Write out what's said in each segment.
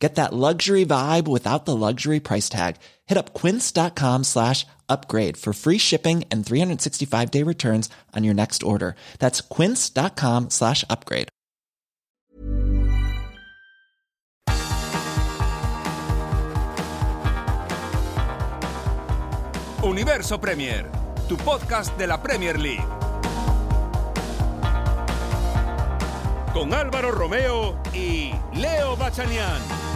Get that luxury vibe without the luxury price tag. Hit up quince.com slash upgrade for free shipping and 365 day returns on your next order. That's quince.com slash upgrade. Universo Premier, tu podcast de la Premier League. Con Álvaro Romeo y Leo Bachanian.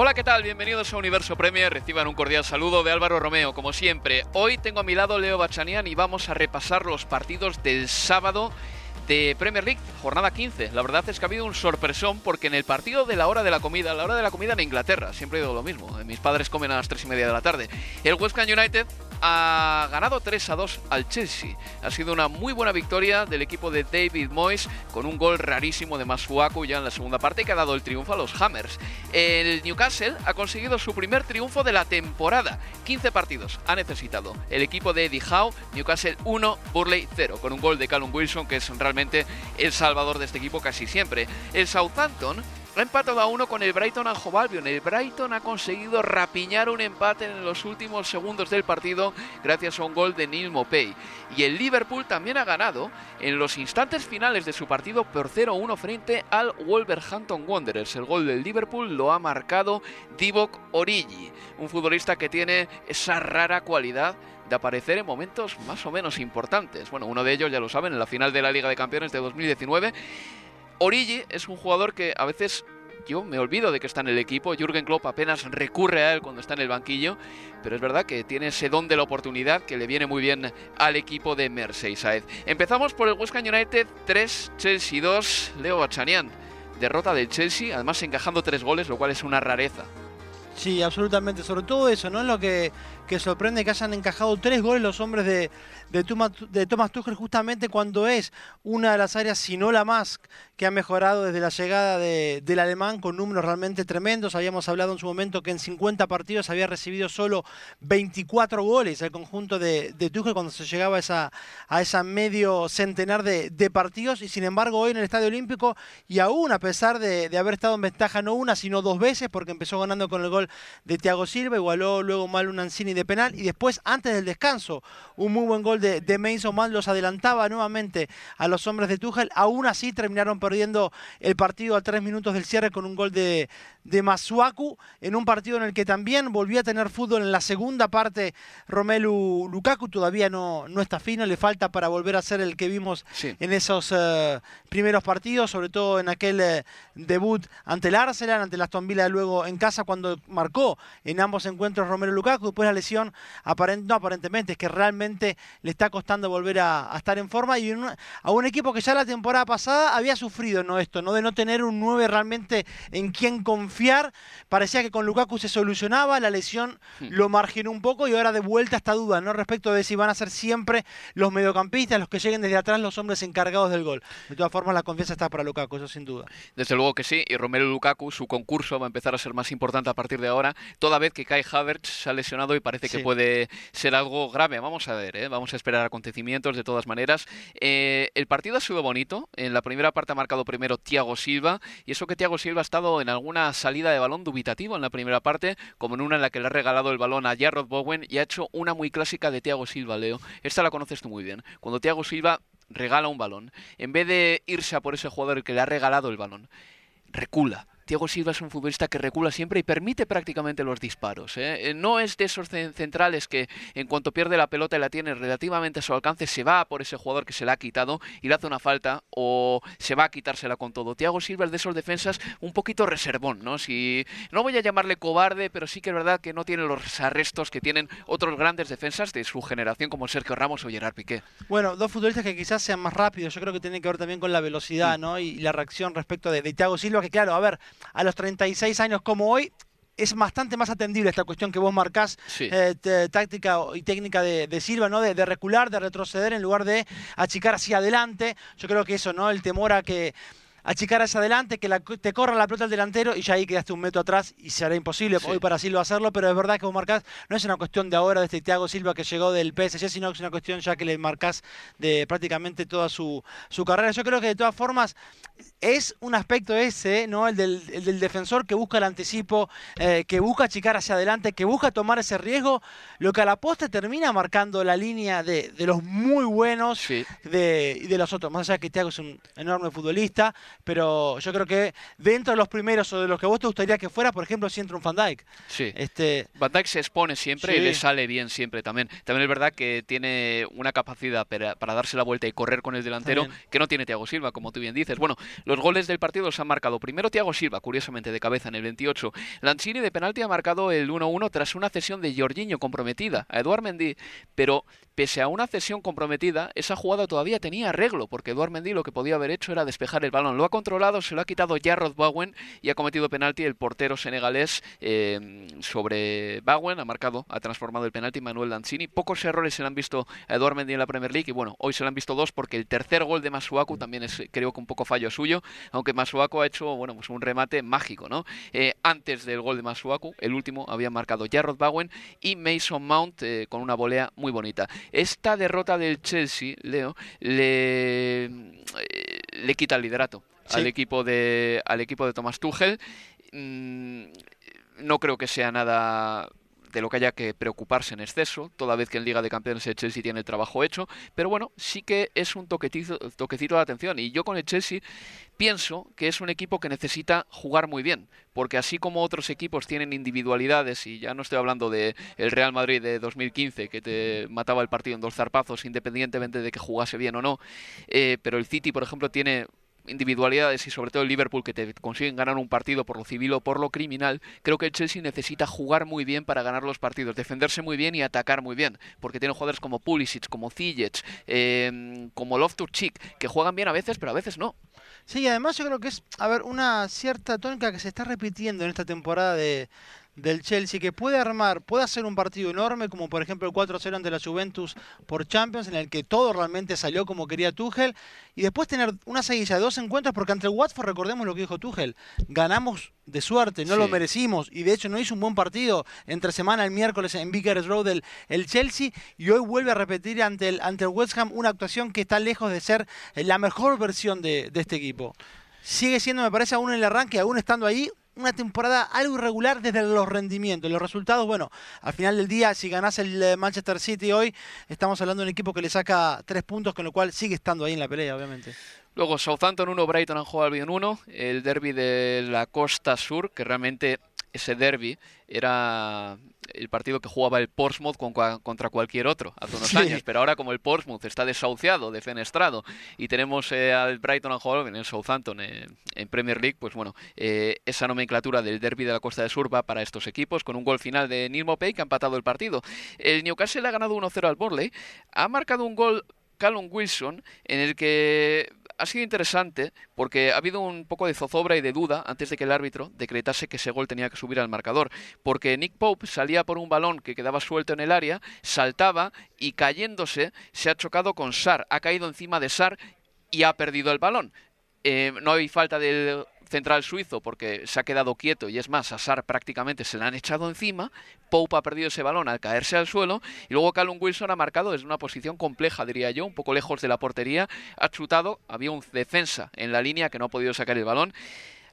Hola, ¿qué tal? Bienvenidos a Universo Premier. Reciban un cordial saludo de Álvaro Romeo, como siempre. Hoy tengo a mi lado Leo Bachanian y vamos a repasar los partidos del sábado de Premier League, jornada 15. La verdad es que ha habido un sorpresón porque en el partido de la hora de la comida, la hora de la comida en Inglaterra, siempre digo lo mismo, mis padres comen a las 3 y media de la tarde, el West Ham United ha ganado 3 a 2 al Chelsea. Ha sido una muy buena victoria del equipo de David Moyes con un gol rarísimo de Masuaku ya en la segunda parte que ha dado el triunfo a los Hammers. El Newcastle ha conseguido su primer triunfo de la temporada. 15 partidos ha necesitado el equipo de Eddie Howe, Newcastle 1, Burley 0, con un gol de Callum Wilson que es realmente el salvador de este equipo casi siempre. El Southampton ha empatado a uno con el Brighton a Albion. El Brighton ha conseguido rapiñar un empate en los últimos segundos del partido gracias a un gol de Neil Mopey. Y el Liverpool también ha ganado en los instantes finales de su partido por 0-1 frente al Wolverhampton Wanderers. El gol del Liverpool lo ha marcado Divock Origi, un futbolista que tiene esa rara cualidad de aparecer en momentos más o menos importantes. Bueno, uno de ellos ya lo saben, en la final de la Liga de Campeones de 2019 Origi es un jugador que a veces yo me olvido de que está en el equipo. Jürgen Klopp apenas recurre a él cuando está en el banquillo, pero es verdad que tiene ese don de la oportunidad que le viene muy bien al equipo de Merseyside. Empezamos por el West Ham United 3, Chelsea 2, Leo Bachanian. Derrota del Chelsea, además encajando tres goles, lo cual es una rareza. Sí, absolutamente. Sobre todo eso, ¿no? Lo que, que sorprende que hayan encajado tres goles los hombres de, de, de Thomas Tuchel justamente cuando es una de las áreas, si no la más, que ha mejorado desde la llegada del alemán con números realmente tremendos. Habíamos hablado en su momento que en 50 partidos había recibido solo 24 goles el conjunto de, de Tuchel cuando se llegaba a esa, a esa medio centenar de, partidos y sin embargo hoy en el Estadio Olímpico y aún a pesar de, haber estado en ventaja no una sino dos veces porque empezó ganando con el gol de Thiago Silva, igualó luego mal un Ancini de penal y después antes del descanso un muy buen gol de, de Mason Mount los adelantaba nuevamente a los hombres de Tuchel, aún así terminaron perdiendo el partido a tres minutos del cierre con un gol de, de Masuaku, en un partido en el que también volvió a tener fútbol en la segunda parte Romelu Lukaku, todavía no, no está fino, le falta para volver a ser el que vimos en esos eh, primeros partidos, sobre todo en aquel eh, debut ante el Arsenal, ante el Aston Villa luego en casa cuando marcó en ambos encuentros Romelu Lukaku, después la lesión no aparentemente, es que realmente le está costando volver a, estar en forma y a un equipo que ya la temporada pasada había sufrido ¿no? esto, ¿no? de no tener un 9 realmente en quien confiar. Parecía que con Lukaku se solucionaba, la lesión hmm. lo marginó un poco y ahora de vuelta esta duda ¿no? respecto de si van a ser siempre los mediocampistas, los que lleguen desde atrás, los hombres encargados del gol. De todas formas, la confianza está para Lukaku, eso sin duda. Desde luego que sí, y Romero Lukaku, su concurso va a empezar a ser más importante a partir de ahora, toda vez que Kai Havertz se ha lesionado y parece que puede ser algo grave. Vamos a ver, ¿eh? vamos a esperar acontecimientos de todas maneras. Eh, el partido ha sido bonito. En la primera parte ha marcado primero Thiago Silva. Y eso que Thiago Silva ha estado en alguna salida de balón dubitativo en la primera parte, como en una en la que le ha regalado el balón a Jarrod Bowen y ha hecho una muy clásica de Thiago Silva, Leo. Esta la conoces tú muy bien. Cuando Thiago Silva regala un balón, en vez de irse a por ese jugador que le ha regalado el balón, recula Thiago Silva es un futbolista que recula siempre y permite prácticamente los disparos. ¿eh? Eh, no es de esos centrales que en cuanto pierde la pelota y la tiene relativamente a su alcance, se va por ese jugador que se la ha quitado y le hace una falta o se va a quitársela con todo. Thiago Silva es de esos defensas un poquito reservón, ¿no? Si, no voy a llamarle cobarde, pero sí que es verdad que no tiene los arrestos que tienen otros grandes defensas de su generación como Sergio Ramos o Gerard Piqué. Bueno, dos futbolistas que quizás sean más rápidos, yo creo que tienen que ver también con la velocidad, ¿no? Y la reacción respecto de, de Thiago Silva, que claro, a ver, a los 36 años como hoy, es bastante más atendible esta cuestión que vos marcás, eh, táctica y técnica de, Silva, ¿no? De, de, recular, de retroceder en lugar de achicar hacia adelante. Yo creo que eso, ¿no? El temor a que achicar hacia adelante, que te corra la pelota al delantero y ya ahí quedaste un metro atrás y será imposible hoy para Silva hacerlo, pero es verdad que vos marcás, no es una cuestión de ahora de este Thiago Silva que llegó del PSG, sino que es una cuestión ya que le marcás de prácticamente toda su, su carrera. Yo creo que de todas formas es un aspecto ese, ¿no? El del, del defensor que busca el anticipo, eh, que busca achicar hacia adelante, que busca tomar ese riesgo, lo que a la posta termina marcando la línea de, de los muy buenos de, y de los otros. Más allá de que Thiago es un enorme futbolista, pero yo creo que dentro de los primeros o de los que vos te gustaría que fuera, por ejemplo, si entra un Van Dijk. Sí. Este... Van Dijk se expone siempre y le sale bien siempre también. También es verdad que tiene una capacidad para, darse la vuelta y correr con el delantero que no tiene Thiago Silva, como tú bien dices. Bueno, los goles del partido los han marcado primero Thiago Silva, curiosamente de cabeza en el 28. Lanzini de penalti ha marcado el 1-1 tras una cesión de Jorginho comprometida a Eduard Mendy, pero pese a una cesión comprometida, esa jugada todavía tenía arreglo, porque Eduard Mendy lo que podía haber hecho era despejar el balón. Lo ha controlado, se lo ha quitado Jarrod Bowen y ha cometido penalti el portero senegalés eh, sobre Bowen, ha marcado, ha transformado el penalti Manuel Lanzini. Pocos errores se le han visto a Eduard Mendy en la Premier League y bueno, hoy se le han visto dos porque el tercer gol de Masuaku también es creo que un poco fallo suyo, aunque Masuaku ha hecho bueno, pues un remate mágico, ¿no? Eh, antes del gol de Masuaku, el último había marcado Jarrod Bowen y Mason Mount eh, con una volea muy bonita. Esta derrota del Chelsea, Leo, le, le quita el liderato al equipo de al equipo de Thomas Tuchel. Mm, no creo que sea nada de lo que haya que preocuparse en exceso, toda vez que en Liga de Campeones el Chelsea tiene el trabajo hecho, pero bueno, sí que es un toquecito, toquecito de atención y yo con el Chelsea pienso que es un equipo que necesita jugar muy bien, porque así como otros equipos tienen individualidades, y ya no estoy hablando de el Real Madrid de 2015, que te mataba el partido en dos zarpazos independientemente de que jugase bien o no, eh, pero el City, por ejemplo, tiene individualidades y sobre todo el Liverpool que te consiguen ganar un partido por lo civil o por lo criminal, creo que el Chelsea necesita jugar muy bien para ganar los partidos, defenderse muy bien y atacar muy bien, porque tiene jugadores como Pulisic, como Ziyech, eh, como Loftus-Cheek, que juegan bien a veces, pero a veces no. Sí, además yo creo que es, a ver, una cierta tónica que se está repitiendo en esta temporada de, del Chelsea que puede armar, puede hacer un partido enorme, como por ejemplo el 4-0 ante la Juventus por Champions, en el que todo realmente salió como quería Tuchel, y después tener una seguida de dos encuentros, porque ante el Watford recordemos lo que dijo Tuchel, ganamos de suerte, no lo merecimos, y de hecho no hizo un buen partido entre semana el miércoles en Vickers Road el, el, Chelsea, y hoy vuelve a repetir ante el, ante el West Ham una actuación que está lejos de ser la mejor versión de, de este equipo. Sigue siendo, me parece, aún en el arranque, aún estando ahí, una temporada algo irregular desde los rendimientos. Los resultados, bueno, al final del día, si ganás el eh, Manchester City hoy, estamos hablando de un equipo que le saca tres puntos, con lo cual sigue estando ahí en la pelea, obviamente. Luego Southampton 1, Brighton and Albion 1, el derby de la costa sur, que realmente ese derby era el partido que jugaba el Portsmouth contra cualquier otro hace unos años, pero ahora como el Portsmouth está desahuciado, defenestrado y tenemos eh, al Brighton and Hove en el Southampton eh, en Premier League, pues bueno, eh, esa nomenclatura del derby de la Costa de Sur va para estos equipos con un gol final de Neil Mopey que ha empatado el partido. El Newcastle ha ganado 1-0 al Borley, ha marcado un gol Callum Wilson en el que ha sido interesante porque ha habido un poco de zozobra y de duda antes de que el árbitro decretase que ese gol tenía que subir al marcador, porque Nick Pope salía por un balón que quedaba suelto en el área, saltaba y cayéndose se ha chocado con Sar, ha caído encima de Sar y ha perdido el balón. Eh, no hay falta del central suizo porque se ha quedado quieto y es más, a prácticamente se le han echado encima, Pope ha perdido ese balón al caerse al suelo y luego Callum Wilson ha marcado desde una posición compleja, diría yo, un poco lejos de la portería, ha chutado, había un defensa en la línea que no ha podido sacar el balón.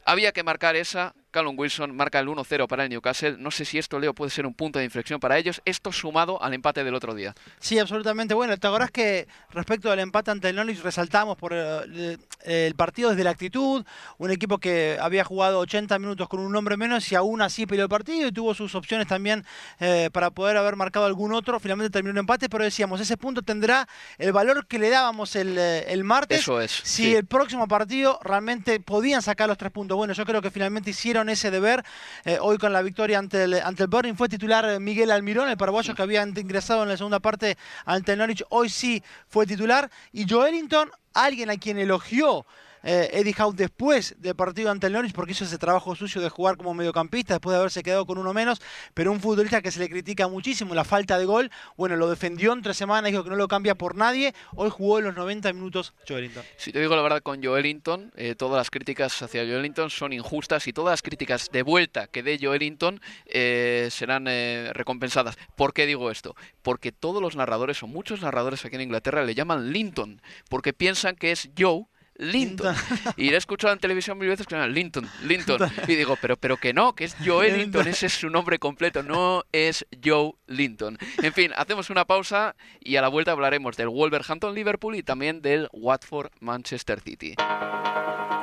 Había que marcar esa, Callum Wilson marca el 1-0 para el Newcastle. No sé si esto, Leo, puede ser un punto de inflexión para ellos. Esto sumado al empate del otro día. Sí, absolutamente. Bueno, te acordás que respecto al empate ante el Norwich resaltamos por el, el, partido desde la actitud, un equipo que había jugado 80 minutos con un hombre menos y aún así peleó el partido y tuvo sus opciones también eh, para poder haber marcado algún otro. Finalmente terminó un empate, pero decíamos, ese punto tendrá el valor que le dábamos el, eh, el martes. Eso es. Si el próximo partido realmente podían sacar los tres puntos. Bueno, yo creo que finalmente hicieron ese deber. Eh, hoy con la victoria ante el, ante el Burning fue titular Miguel Almirón, el paraguayo que había ingresado en la segunda parte ante el Norwich. Hoy sí fue titular. Y Joelinton, alguien a quien elogió eh, Eddie Howe después del partido ante el Norwich porque hizo ese trabajo sucio de jugar como mediocampista después de haberse quedado con uno menos, pero un futbolista que se le critica muchísimo la falta de gol, bueno, lo defendió en tres semanas, dijo que no lo cambia por nadie, hoy jugó en los 90 minutos Joelinton. Si te digo la verdad con Joelinton, eh, todas las críticas hacia Joelinton son injustas y todas las críticas de vuelta que dé Joelinton eh, serán eh, recompensadas. ¿Por qué digo esto? Porque todos los narradores o muchos narradores aquí en Inglaterra le llaman Linton, porque piensan que es Joe Linton. Y le he escuchado en televisión mil veces que se llama Linton, Linton. Y digo, pero, pero que no, que es Joe Linton, ese es su nombre completo, no es Joe Linton. En fin, hacemos una pausa y a la vuelta hablaremos del Wolverhampton Liverpool y también del Watford Manchester City.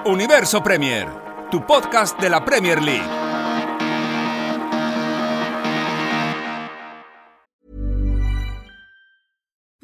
Universo Premier, tu podcast de la Premier League.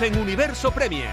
En Universo Premier.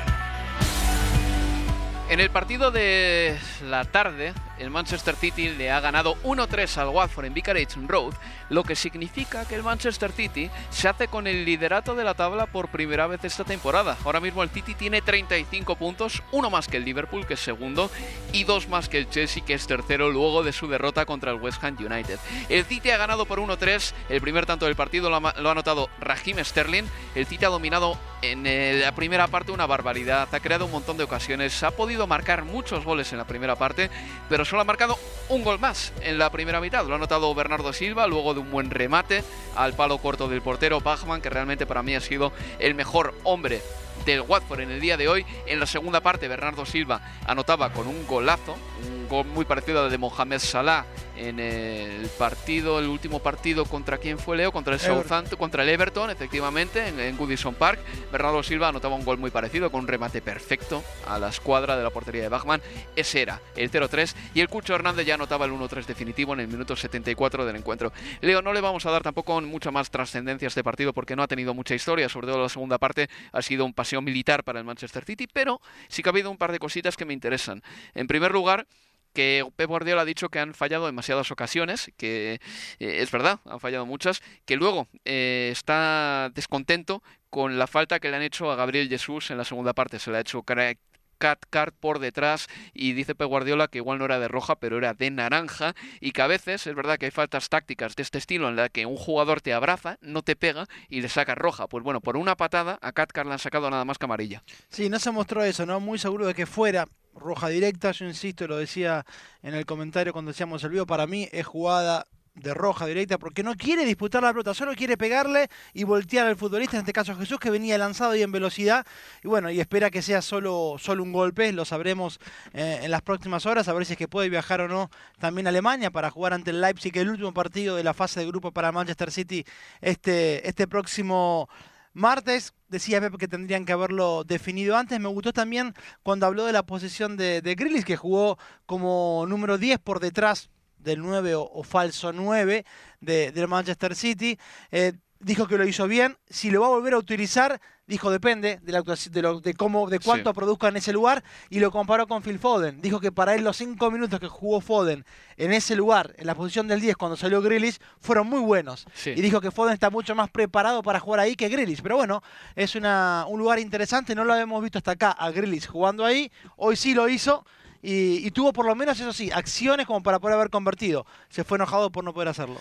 En el partido de la tarde, el Manchester City le ha ganado 1-3 al Watford en Vicarage Road, lo que significa que el Manchester City se hace con el liderato de la tabla por primera vez esta temporada. Ahora mismo el City tiene 35 puntos, uno más que el Liverpool, que es segundo, y dos más que el Chelsea, que es tercero, luego de su derrota contra el West Ham United. El City ha ganado por 1-3, el primer tanto del partido lo ha, lo ha anotado Raheem Sterling, el City ha dominado en eh, la primera parte una barbaridad, ha creado un montón de ocasiones, ha podido marcar muchos goles en la primera parte, pero solo ha marcado un gol más en la primera mitad. Lo ha anotado Bernardo Silva, luego de un buen remate al palo corto del portero Bachmann, que realmente para mí ha sido el mejor hombre del Watford en el día de hoy. En la segunda parte, Bernardo Silva anotaba con un golazo, un gol muy parecido al de Mohamed Salah en el partido, el último partido contra quién fue Leo, contra el Southampton, contra el Everton, efectivamente, en, en, Goodison Park. Bernardo Silva anotaba un gol muy parecido con un remate perfecto a la escuadra de la portería de Bachmann. Ese era el 0-3 y el Cucho Hernández ya anotaba el 1-3 definitivo en el minuto 74 del encuentro. Leo, no le vamos a dar tampoco mucha más trascendencia a este partido porque no ha tenido mucha historia, sobre todo la segunda parte ha sido un paseo militar para el Manchester City, pero sí que ha habido un par de cositas que me interesan. En primer lugar, que Pep Guardiola ha dicho que han fallado demasiadas ocasiones, que eh, es verdad, han fallado muchas, que luego eh, está descontento con la falta que le han hecho a Gabriel Jesús en la segunda parte. Se le ha hecho cat card por detrás y dice Pep Guardiola que igual no era de roja, pero era de naranja y que a veces es verdad que hay faltas tácticas de este estilo en la que un jugador te abraza, no te pega y le saca roja. Pues bueno, por una patada a Cat le han sacado nada más que amarilla. Sí, no se mostró eso, ¿no? Muy seguro de que fuera roja directa, yo insisto, lo decía en el comentario cuando decíamos el video, para mí es jugada de roja directa porque no quiere disputar la pelota, solo quiere pegarle y voltear al futbolista, en este caso Jesús, que venía lanzado y en velocidad. Y bueno, y espera que sea solo, solo un golpe, lo sabremos eh, en las próximas horas, a ver si es que puede viajar o no también a Alemania para jugar ante el Leipzig, el último partido de la fase de grupo para Manchester City este, este próximo martes. Decía Pep que tendrían que haberlo definido antes. Me gustó también cuando habló de la posición de, de Grillis, que jugó como número 10 por detrás del 9 o, falso 9 de, del Manchester City. Eh, dijo que lo hizo bien. Si lo va a volver a utilizar, dijo depende de, la, de, lo, de cómo, de cuánto produzca en ese lugar. Y lo comparó con Phil Foden. Dijo que para él los 5 minutos que jugó Foden en ese lugar, en la posición del 10 cuando salió Grillis, fueron muy buenos. Y dijo que Foden está mucho más preparado para jugar ahí que Grillis. Pero bueno, es una, un lugar interesante. No lo habíamos visto hasta acá a Grillis jugando ahí. Hoy sí lo hizo y, tuvo por lo menos, eso sí, acciones como para poder haber convertido. Se fue enojado por no poder hacerlo.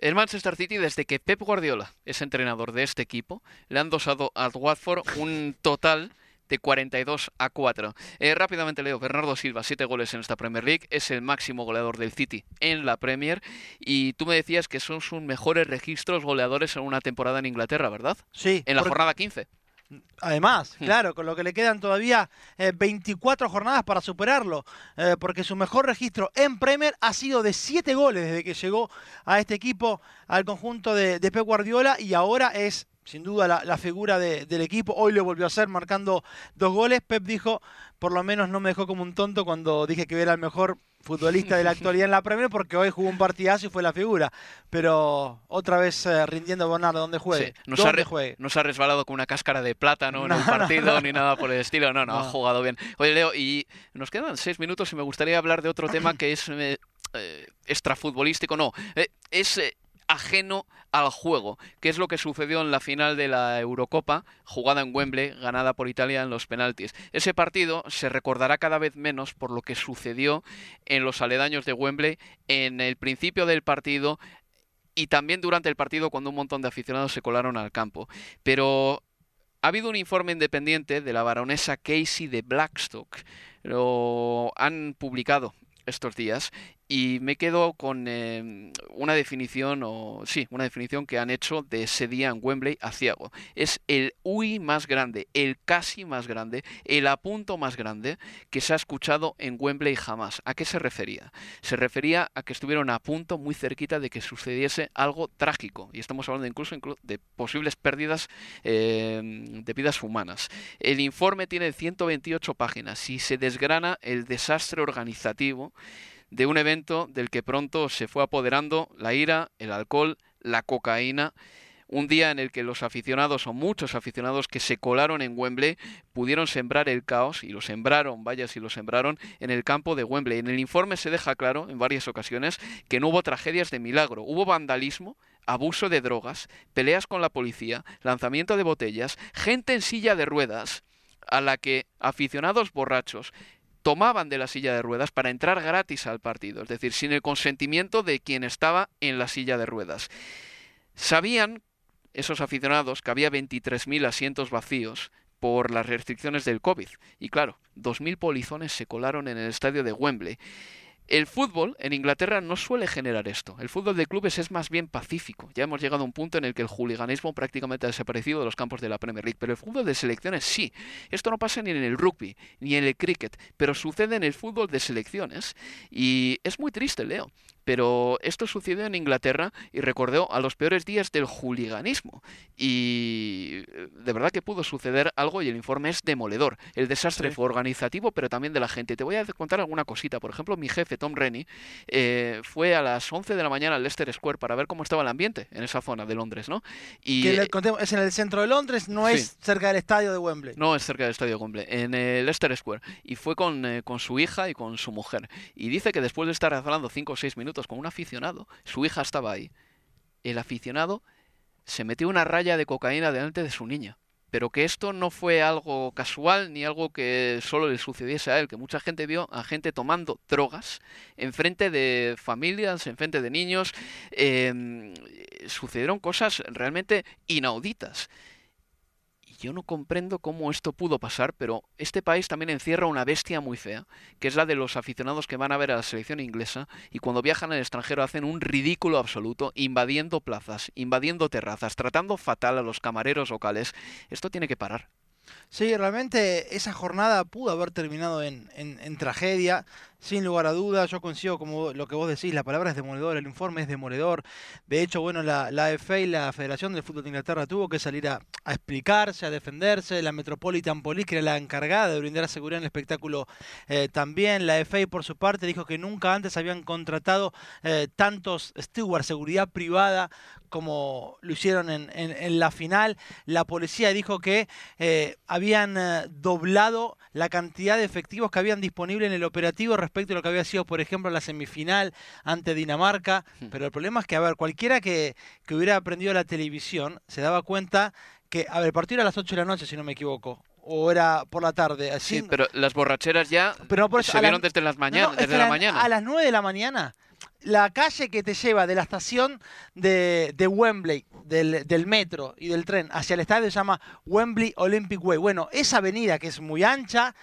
El Manchester City, desde que Pep Guardiola es entrenador de este equipo, le han dosado al Watford un total de 42 a 4. Eh, rápidamente leo, Bernardo Silva, 7 goles en esta Premier League, es el máximo goleador del City en la Premier y tú me decías que son sus mejores registros goleadores en una temporada en Inglaterra, ¿verdad? Sí. En la jornada 15. Además, hmm. claro, con lo que le quedan todavía 24 eh, jornadas para superarlo, eh, porque su mejor registro en Premier ha sido de 7 goles desde que llegó a este equipo, al conjunto de, de Pep Guardiola, y ahora es sin duda la, figura del equipo. Hoy lo volvió a hacer marcando dos goles. Pep dijo, por lo menos no me dejó como un tonto cuando dije que era el mejor futbolista de la actualidad en la Premier porque hoy jugó un partidazo y fue la figura. Pero otra vez eh, rindiendo Bernardo, donde juegue. No, se ha juegue? no se ha resbalado con una cáscara de plátano en el partido ni nada por el estilo. No, no, ha jugado bien. Oye, Leo, y nos quedan seis minutos y me gustaría hablar de otro tema que es eh, eh, extrafutbolístico. No, es ajeno al juego, que es lo que sucedió en la final de la Eurocopa, jugada en Wembley, ganada por Italia en los penaltis. Ese partido se recordará cada vez menos por lo que sucedió en los aledaños de Wembley en el principio del partido y también durante el partido cuando un montón de aficionados se colaron al campo. Pero ha habido un informe independiente de la baronesa Casey de Blackstock, lo han publicado estos días y me quedo con em, una definición, o sí, una definición que han hecho de ese día en Wembley a. Es el UI más grande, el casi más grande, el apunto más grande que se ha escuchado en Wembley jamás. ¿A qué se refería? Se refería a que estuvieron a punto, muy cerquita de que sucediese algo trágico. Y estamos hablando incluso, de posibles pérdidas em, de vidas humanas. El informe tiene 128 páginas y se desgrana el desastre organizativo de un evento del que pronto se fue apoderando la ira, el alcohol, la cocaína, un día en el que los aficionados o muchos aficionados que se colaron en Wembley pudieron sembrar el caos y lo sembraron, vaya si lo sembraron, en el campo de Wembley. En el informe se deja claro en varias ocasiones que no hubo tragedias de milagro, hubo vandalismo, abuso de drogas, peleas con la policía, lanzamiento de botellas, gente en silla de ruedas a la que aficionados borrachos tomaban de la silla de ruedas para entrar gratis al partido, es decir, sin el consentimiento de quien estaba en la silla de ruedas. Sabían esos aficionados que había 23.000 asientos vacíos por las restricciones del COVID. Y claro, 2.000 polizones se colaron en el estadio de Wembley. El fútbol en Inglaterra no suele generar esto. El fútbol de clubes es más bien pacífico. Ya hemos llegado a un punto en el que el hooliganismo prácticamente ha desaparecido de los campos de la Premier League. Pero el fútbol de selecciones sí. Esto no pasa ni en el rugby, ni en el cricket, pero sucede en el fútbol de selecciones. Y es muy triste, Leo. Pero esto sucedió en Inglaterra y recordó a los peores días del hooliganismo. Y eh, de verdad que pudo suceder algo y el informe es demoledor. El desastre fue organizativo, pero también de la gente. Te voy a contar alguna cosita. Por ejemplo, mi jefe, Tom Rennie, eh, fue a las 11 de la mañana al Leicester Square para ver cómo estaba el ambiente en esa zona de Londres, ¿no? Y, que es en el centro de Londres, no es cerca del estadio de Wembley. No es cerca del estadio de Wembley, en el Leicester Square. Y fue con, eh, con su hija y con su mujer. Y dice que después de estar hablando 5 o 6 minutos con un aficionado, su hija estaba ahí. El aficionado se metió una raya de cocaína delante de su niña pero que esto no fue algo casual ni algo que solo le sucediese a él, que mucha gente vio a gente tomando drogas enfrente de familias, enfrente de niños, em, sucedieron cosas realmente inauditas yo no comprendo cómo esto pudo pasar, pero este país también encierra una bestia muy fea, que es la de los aficionados que van a ver a la selección inglesa y cuando viajan al extranjero hacen un ridículo absoluto, invadiendo plazas, invadiendo terrazas, tratando fatal a los camareros locales. Esto tiene que parar. Sí, realmente esa jornada pudo haber terminado en, en, tragedia, sin lugar a dudas. Yo coincido como lo que vos decís, la palabra es demoledor, el informe es demoledor. De hecho, bueno, la, la FA y la Federación del Fútbol de Inglaterra tuvo que salir a, explicarse, a defenderse. La Metropolitan Police, que era la encargada de brindar seguridad en el espectáculo eh, también. La FA, por su parte, dijo que nunca antes habían contratado eh, tantos stewards, seguridad privada, como lo hicieron en, en, la final. La policía dijo que eh, habían doblado la cantidad de efectivos que habían disponible en el operativo a lo que había sido, por ejemplo, la semifinal ante Dinamarca. Hmm. Pero el problema es que, a ver, cualquiera que, que hubiera aprendido la televisión se daba cuenta que, a ver, el partido era a las 8 de la noche, si no me equivoco o era por la tarde. sí, pero las borracheras ya pero se vieron desde, las mañanas, desde la, mañana. A las 9 de la mañana la calle que te lleva de la estación de, Wembley, del, metro y del tren hacia el estadio se llama Wembley Olympic Way. Bueno, esa avenida que es muy ancha,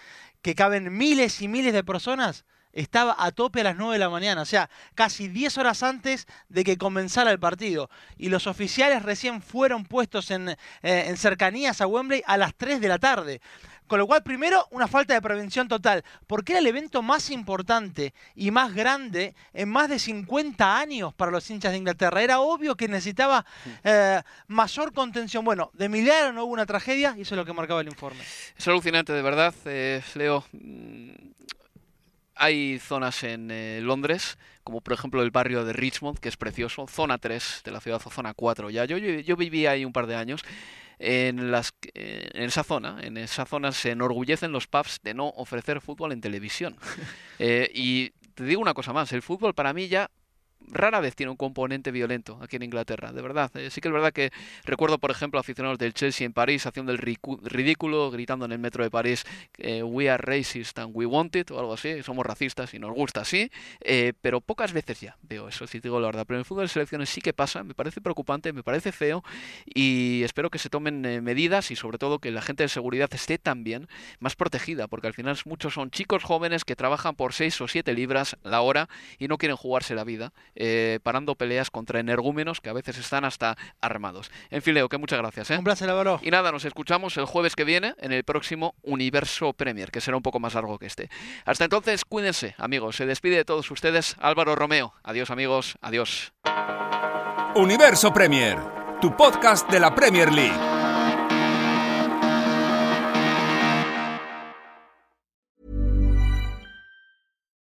que caben miles y miles de personas, estaba a tope a las 9 de la mañana, o sea, casi 10 horas antes de que comenzara el partido. Y los oficiales recién fueron puestos en, eh, en cercanías a Wembley a las 3 de la tarde. Con lo cual, primero, una falta de prevención total, porque era el evento más importante y más grande en más de 50 años para los hinchas de Inglaterra. Era obvio que necesitaba eh, mayor contención. Bueno, de milagro no hubo una tragedia y eso es lo que marcaba el informe. Es alucinante, de verdad, eh, Leo. Hay zonas en eh, Londres, como por ejemplo el barrio de Richmond, que es precioso, zona 3 de la ciudad o zona 4 ya. Yo, yo, yo viví ahí un par de años en, las, en esa zona, en esa zona se enorgullecen los pubs de no ofrecer fútbol en televisión. Eh, y te digo una cosa más, el fútbol para mí ya rara vez tiene un componente violento aquí en Inglaterra, de verdad. Eh, sí que es verdad que recuerdo, por ejemplo, aficionados del Chelsea en París haciendo el ridículo, gritando en el metro de París, eh, we are racist and we want it, o algo así, somos racistas y nos gusta así, eh, pero pocas veces ya veo eso, si digo la verdad. Pero en el fútbol de selecciones sí que pasa, me parece preocupante, me parece feo y espero que se tomen medidas y sobre todo que la gente de seguridad esté también más protegida, porque al final muchos son chicos jóvenes que trabajan por 6 o 7 libras la hora y no quieren jugarse la vida eh, parando peleas contra energúmenos que a veces están hasta armados. En fin, Leo, que muchas gracias. ¿eh? Un placer, Álvaro. Y nada, nos escuchamos el jueves que viene en el próximo Universo Premier, que será un poco más largo que este. Hasta entonces, cuídense, amigos. Se despide de todos ustedes Álvaro Romeo. Adiós, amigos. Adiós. Universo Premier, tu podcast de la Premier League.